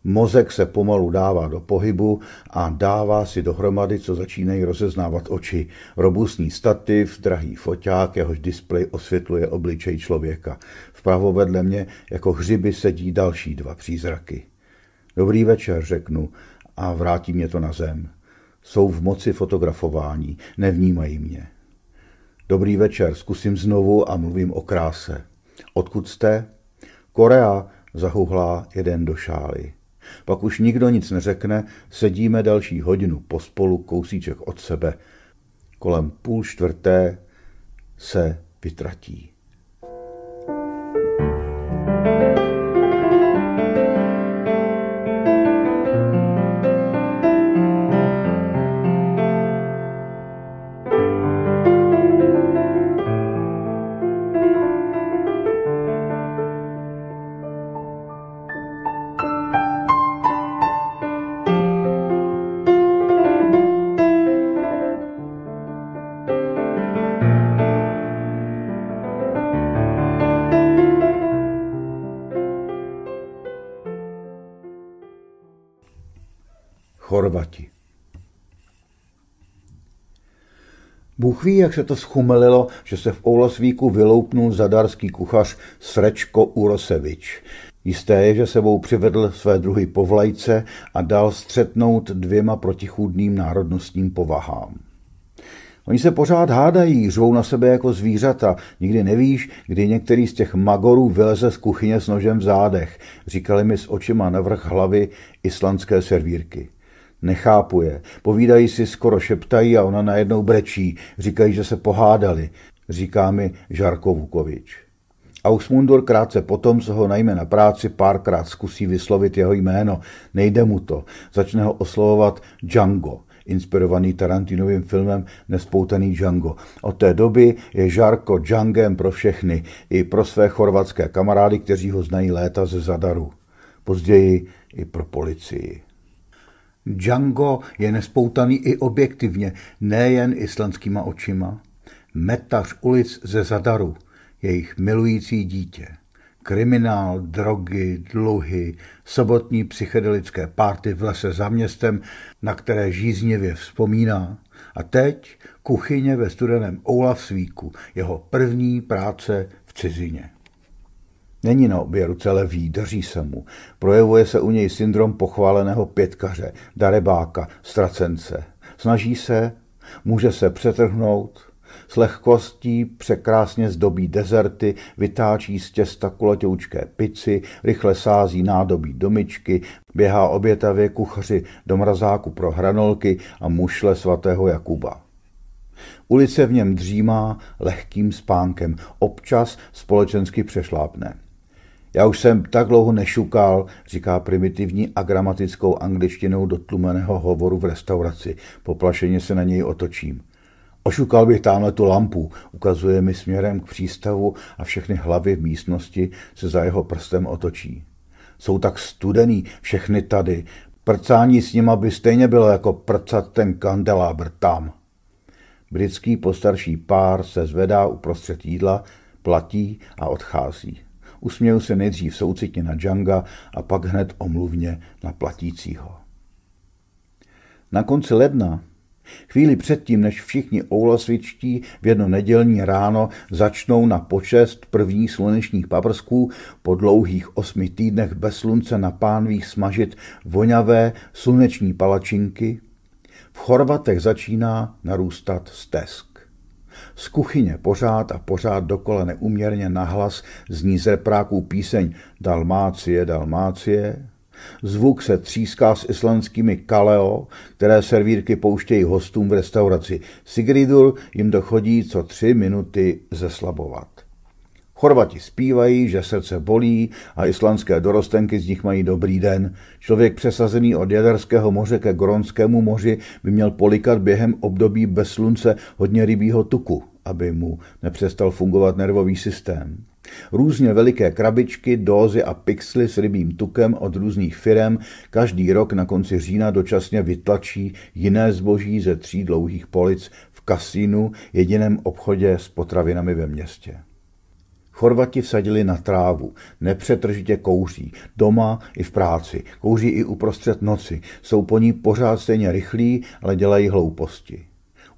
S1: Mozek se pomalu dává do pohybu a dává si dohromady, co začínají rozeznávat oči. Robustní stativ, drahý foťák, jehož displej osvětluje obličej člověka. Vpravo vedle mě jako hřiby sedí další dva přízraky. Dobrý večer, řeknu a vrátí mě to na zem. Jsou v moci fotografování, nevnímají mě. Dobrý večer, zkusím znovu a mluvím o kráse. Odkud jste? Korea, zahuhlá jeden do šály. Pak už nikdo nic neřekne, sedíme další hodinu pospolu, kousíček od sebe. Kolem půl čtvrté se vytratí. Bůh ví, jak se to schumelilo, že se v Oulosvíku vyloupnul zadarský kuchař Srečko Urosevič. Jisté je, že sebou přivedl své druhy povlajce a dal střetnout dvěma protichůdným národnostním povahám. Oni se pořád hádají, řvou na sebe jako zvířata. Nikdy nevíš, kdy některý z těch magorů vyleze z kuchyně s nožem v zádech, říkali mi s očima na vrch hlavy islandské servírky. Nechápu je. Povídají si, skoro šeptají a ona najednou brečí. Říkají, že se pohádali. Říká mi Žarko Vukovič. Ausmundur krátce potom, co ho najme na práci, párkrát zkusí vyslovit jeho jméno. Nejde mu to. Začne ho oslovovat Django, inspirovaný Tarantinovým filmem Nespoutaný Django. Od té doby je Žarko Djangem pro všechny, i pro své chorvatské kamarády, kteří ho znají léta ze Zadaru. Později i pro policii. Django je nespoutaný i objektivně, nejen islandskýma očima. Metař ulic ze Zadaru, jejich milující dítě. Kriminál, drogy, dluhy, sobotní psychedelické párty v lese za městem, na které žíznivě vzpomíná. A teď kuchyně ve studeném Olavsvíku, jeho první práce v cizině. Není na obě ruce levý, daří se mu. Projevuje se u něj syndrom pochváleného pětkaře, darebáka, stracence. Snaží se, může se přetrhnout, s lehkostí překrásně zdobí dezerty, vytáčí z těsta kulatoučké pici, rychle sází nádobí domičky, běhá obětavě kuchaři do mrazáku pro hranolky a mušle svatého Jakuba. Ulice v něm dřímá lehkým spánkem, občas společensky přešlápne. Já už jsem tak dlouho nešukal, říká primitivní a gramatickou angličtinou do tlumeného hovoru v restauraci. Poplašeně se na něj otočím. Ošukal bych tamhle tu lampu, ukazuje mi směrem k přístavu a všechny hlavy v místnosti se za jeho prstem otočí. Jsou tak studený všechny tady. Prcání s nima by stejně bylo jako prcat ten kandelábr tam. Britský postarší pár se zvedá uprostřed jídla, platí a odchází. Usměju se nejdřív soucitně na Džanga a pak hned omluvně na platícího. Na konci ledna Chvíli předtím, než všichni oulasvičtí v jedno nedělní ráno začnou na počest prvních slunečních paprsků po dlouhých osmi týdnech bez slunce na pánvích smažit voňavé sluneční palačinky, v Chorvatech začíná narůstat stesk. Z kuchyně pořád a pořád dokola neuměrně nahlas zní ze práků píseň Dalmácie, Dalmácie, Zvuk se tříská s islandskými kaleo, které servírky pouštějí hostům v restauraci. Sigridur jim dochodí co tři minuty zeslabovat. Chorvati zpívají, že srdce bolí a islandské dorostenky z nich mají dobrý den. Člověk přesazený od Jaderského moře ke Goronskému moři by měl polikat během období bez slunce hodně rybího tuku, aby mu nepřestal fungovat nervový systém. Různě veliké krabičky, dózy a pixely s rybím tukem od různých firem každý rok na konci října dočasně vytlačí jiné zboží ze tří dlouhých polic v kasínu, jediném obchodě s potravinami ve městě. Chorvati vsadili na trávu, nepřetržitě kouří, doma i v práci, kouří i uprostřed noci, jsou po ní pořád stejně rychlí, ale dělají hlouposti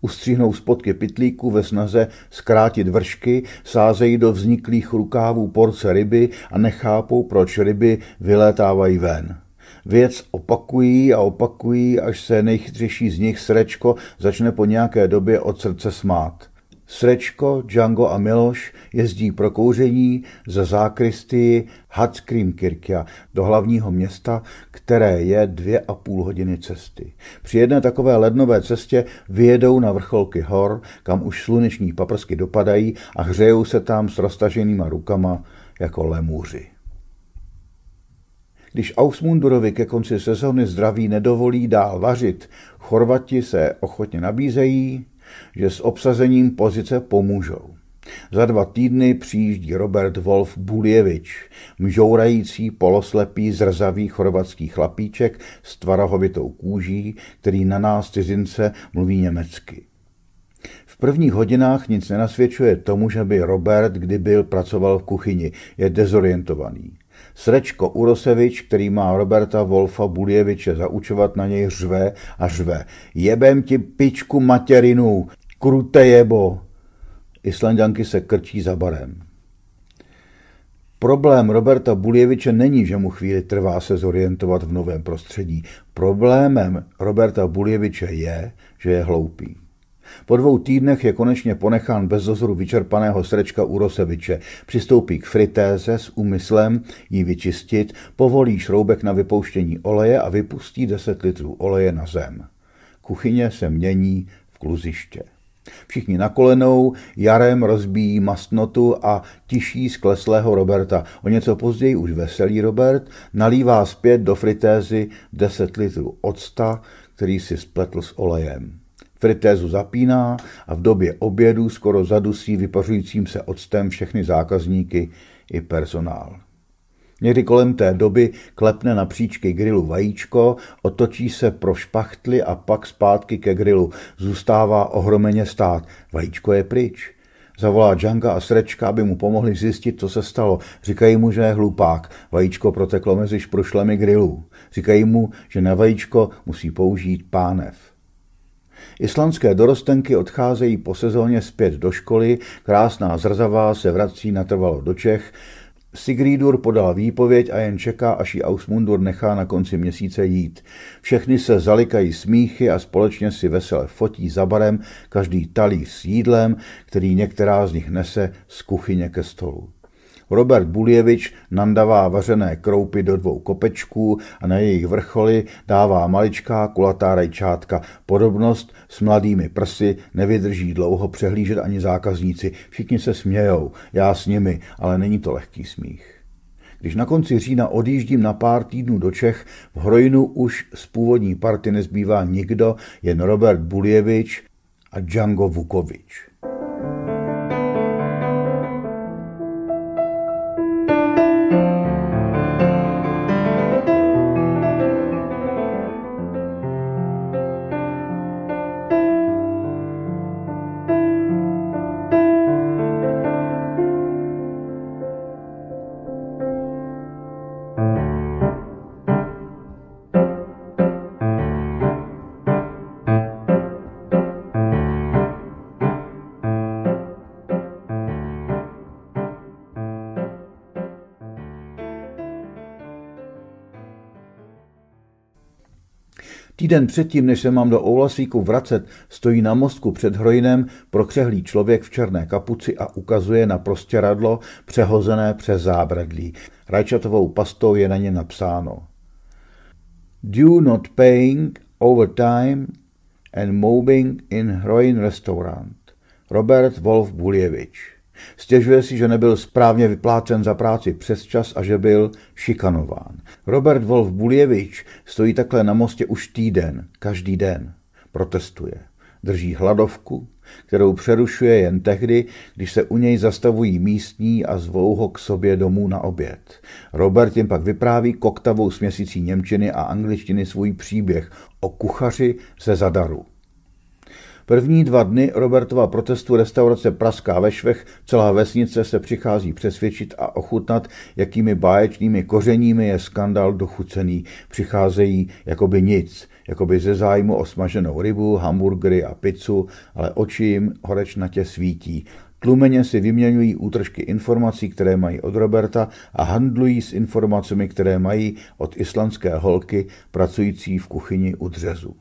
S1: ustřihnou spodky pitlíku ve snaze zkrátit vršky, sázejí do vzniklých rukávů porce ryby a nechápou, proč ryby vylétávají ven. Věc opakují a opakují, až se nejchytřejší z nich srečko začne po nějaké době od srdce smát. Srečko, Django a Miloš jezdí pro kouření ze zákristy Hatskrimkirkia do hlavního města, které je dvě a půl hodiny cesty. Při jedné takové lednové cestě vyjedou na vrcholky hor, kam už sluneční paprsky dopadají a hřejou se tam s roztaženýma rukama jako lemuři. Když Ausmundurovi ke konci sezóny zdraví nedovolí dál vařit, Chorvati se ochotně nabízejí, že s obsazením pozice pomůžou. Za dva týdny přijíždí Robert Wolf Buljevič, mžourající poloslepý zrzavý chorvatský chlapíček s tvarohovitou kůží, který na nás cizince mluví německy. V prvních hodinách nic nenasvědčuje tomu, že by Robert, kdy byl, pracoval v kuchyni, je dezorientovaný. Srečko Urosevič, který má Roberta Wolfa Buljeviče zaučovat, na něj řve a řve. Jebem ti pičku materinu, krute jebo. Islandianky se krčí za barem. Problém Roberta Buljeviče není, že mu chvíli trvá se zorientovat v novém prostředí. Problémem Roberta Buljeviče je, že je hloupý. Po dvou týdnech je konečně ponechán bez dozoru vyčerpaného srečka Uroseviče. Přistoupí k fritéze s úmyslem ji vyčistit, povolí šroubek na vypouštění oleje a vypustí 10 litrů oleje na zem. Kuchyně se mění v kluziště. Všichni na kolenou, jarem rozbíjí mastnotu a tiší skleslého Roberta. O něco později už veselý Robert nalívá zpět do fritézy 10 litrů octa, který si spletl s olejem. Fritézu zapíná a v době obědu skoro zadusí vypařujícím se octem všechny zákazníky i personál. Někdy kolem té doby klepne na příčky grilu vajíčko, otočí se pro špachtly a pak zpátky ke grilu. Zůstává ohromeně stát. Vajíčko je pryč. Zavolá Džanga a Srečka, aby mu pomohli zjistit, co se stalo. Říkají mu, že je hlupák. Vajíčko proteklo mezi šprušlemi grilů. Říkají mu, že na vajíčko musí použít pánev. Islandské dorostenky odcházejí po sezóně zpět do školy, krásná zrzavá se vrací natrvalo do Čech, Sigridur podal výpověď a jen čeká, až ji Ausmundur nechá na konci měsíce jít. Všechny se zalikají smíchy a společně si vesele fotí za barem každý talíř s jídlem, který některá z nich nese z kuchyně ke stolu. Robert Buljevič nandavá vařené kroupy do dvou kopečků a na jejich vrcholy dává maličká kulatá rajčátka. Podobnost s mladými prsy nevydrží dlouho přehlížet ani zákazníci. Všichni se smějou, já s nimi, ale není to lehký smích. Když na konci října odjíždím na pár týdnů do Čech, v Hrojnu už z původní party nezbývá nikdo, jen Robert Buljevič a Django Vukovič. Týden předtím, než se mám do Oulasíku vracet, stojí na mostku před hrojinem prokřehlý člověk v černé kapuci a ukazuje na prostěradlo přehozené přes zábradlí. Rajčatovou pastou je na ně napsáno. Due not paying overtime and mobbing in Hroin restaurant. Robert Wolf Buljevič. Stěžuje si, že nebyl správně vyplácen za práci přes čas a že byl šikanován. Robert Wolf Buljevič stojí takhle na mostě už týden, každý den. Protestuje. Drží hladovku, kterou přerušuje jen tehdy, když se u něj zastavují místní a zvou ho k sobě domů na oběd. Robert jim pak vypráví koktavou směsicí Němčiny a angličtiny svůj příběh o kuchaři ze Zadaru. První dva dny Robertova protestu restaurace Praská ve Švech celá vesnice se přichází přesvědčit a ochutnat, jakými báječnými kořeními je skandal dochucený. Přicházejí jakoby nic, jakoby ze zájmu o smaženou rybu, hamburgery a pizzu, ale oči jim horečnatě svítí. Tlumeně si vyměňují útržky informací, které mají od Roberta a handlují s informacemi, které mají od islandské holky pracující v kuchyni u dřezu.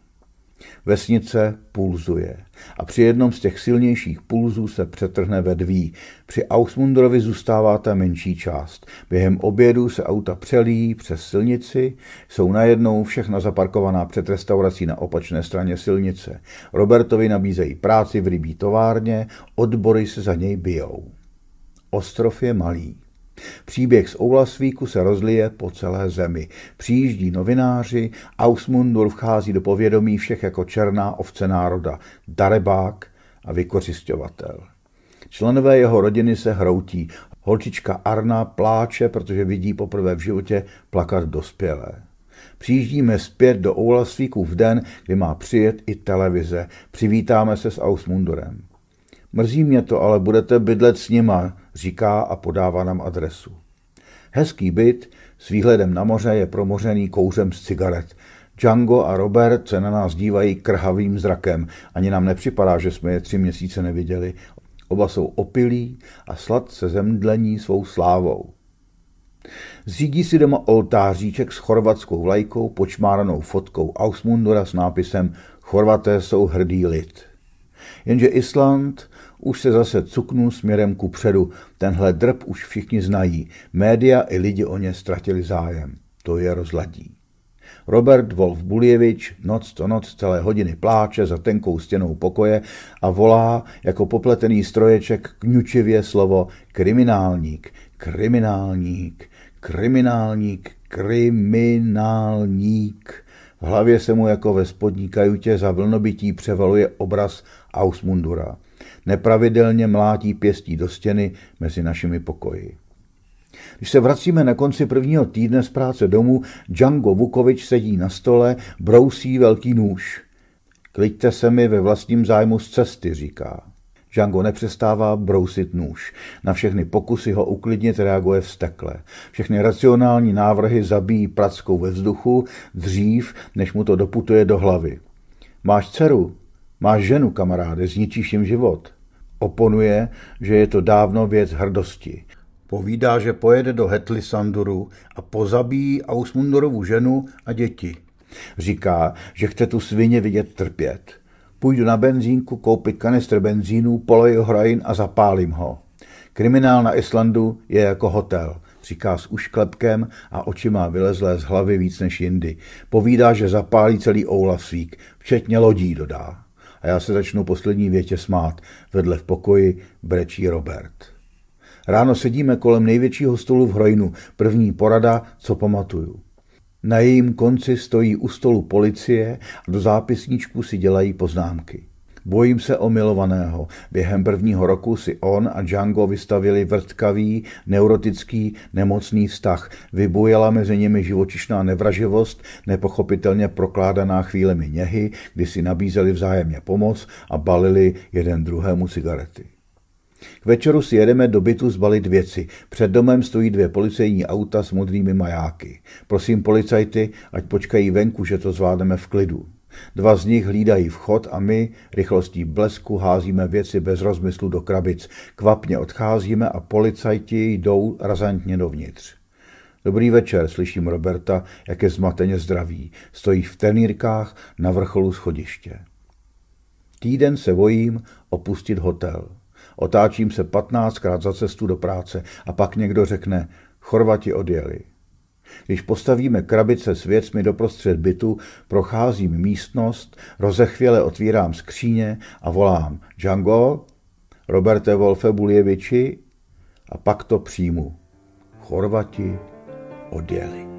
S1: Vesnice pulzuje a při jednom z těch silnějších pulzů se přetrhne ve dví. Při Ausmunderovi zůstává ta menší část. Během obědu se auta přelíjí přes silnici, jsou najednou všechna zaparkovaná před restaurací na opačné straně silnice. Robertovi nabízejí práci v rybí továrně, odbory se za něj bijou. Ostrov je malý. Příběh z Oulasvíku se rozlije po celé zemi. Přijíždí novináři, Ausmundur vchází do povědomí všech jako černá ovce národa, darebák a vykořišťovatel. Členové jeho rodiny se hroutí. Holčička Arna pláče, protože vidí poprvé v životě plakat dospělé. Přijíždíme zpět do Oulasvíku v den, kdy má přijet i televize. Přivítáme se s Ausmundurem. Mrzí mě to, ale budete bydlet s nima, říká a podává nám adresu. Hezký byt s výhledem na moře je promořený kouřem z cigaret. Django a Robert se na nás dívají krhavým zrakem. Ani nám nepřipadá, že jsme je tři měsíce neviděli. Oba jsou opilí a sladce zemdlení svou slávou. Zřídí si doma oltáříček s chorvatskou vlajkou, počmáranou fotkou Ausmundura s nápisem Chorvaté jsou hrdý lid. Jenže Island už se zase cuknul směrem ku předu. Tenhle drb už všichni znají. Média i lidi o ně ztratili zájem. To je rozladí. Robert Wolf Buljevič noc to noc celé hodiny pláče za tenkou stěnou pokoje a volá jako popletený stroječek kňučivě slovo kriminálník, kriminálník, kriminálník, kriminálník. V hlavě se mu jako ve spodní kajutě za vlnobytí převaluje obraz Ausmundura nepravidelně mlátí pěstí do stěny mezi našimi pokoji. Když se vracíme na konci prvního týdne z práce domů, Django Vukovič sedí na stole, brousí velký nůž. Kliďte se mi ve vlastním zájmu z cesty, říká. Django nepřestává brousit nůž. Na všechny pokusy ho uklidnit reaguje vstekle. Všechny racionální návrhy zabíjí prackou ve vzduchu dřív, než mu to doputuje do hlavy. Máš dceru? Máš ženu, kamaráde, zničíš jim život. Oponuje, že je to dávno věc hrdosti. Povídá, že pojede do Hetli Sanduru a pozabíjí Ausmundurovu ženu a děti. Říká, že chce tu svině vidět trpět. Půjdu na benzínku koupit kanistr benzínu, poleju hrain a zapálím ho. Kriminál na Islandu je jako hotel, říká s ušklepkem a oči má vylezlé z hlavy víc než jindy. Povídá, že zapálí celý Oulasvík, včetně lodí, dodá a já se začnu poslední větě smát. Vedle v pokoji brečí Robert. Ráno sedíme kolem největšího stolu v Hrojnu, první porada, co pamatuju. Na jejím konci stojí u stolu policie a do zápisníčku si dělají poznámky. Bojím se o milovaného. Během prvního roku si on a Django vystavili vrtkavý, neurotický, nemocný vztah. Vybujela mezi nimi živočišná nevraživost, nepochopitelně prokládaná chvílemi něhy, kdy si nabízeli vzájemně pomoc a balili jeden druhému cigarety. K večeru si jedeme do bytu zbalit věci. Před domem stojí dvě policejní auta s modrými majáky. Prosím policajty, ať počkají venku, že to zvládneme v klidu. Dva z nich hlídají vchod a my rychlostí blesku házíme věci bez rozmyslu do krabic. Kvapně odcházíme a policajti jdou razantně dovnitř. Dobrý večer, slyším Roberta, jak je zmateně zdraví. Stojí v tenírkách na vrcholu schodiště. Týden se bojím opustit hotel. Otáčím se patnáctkrát za cestu do práce a pak někdo řekne, Chorvati odjeli. Když postavíme krabice s věcmi doprostřed bytu, procházím místnost, rozechvěle otvírám skříně a volám Django, Roberte Wolfe Buljeviči a pak to přijmu. Chorvati odjeli.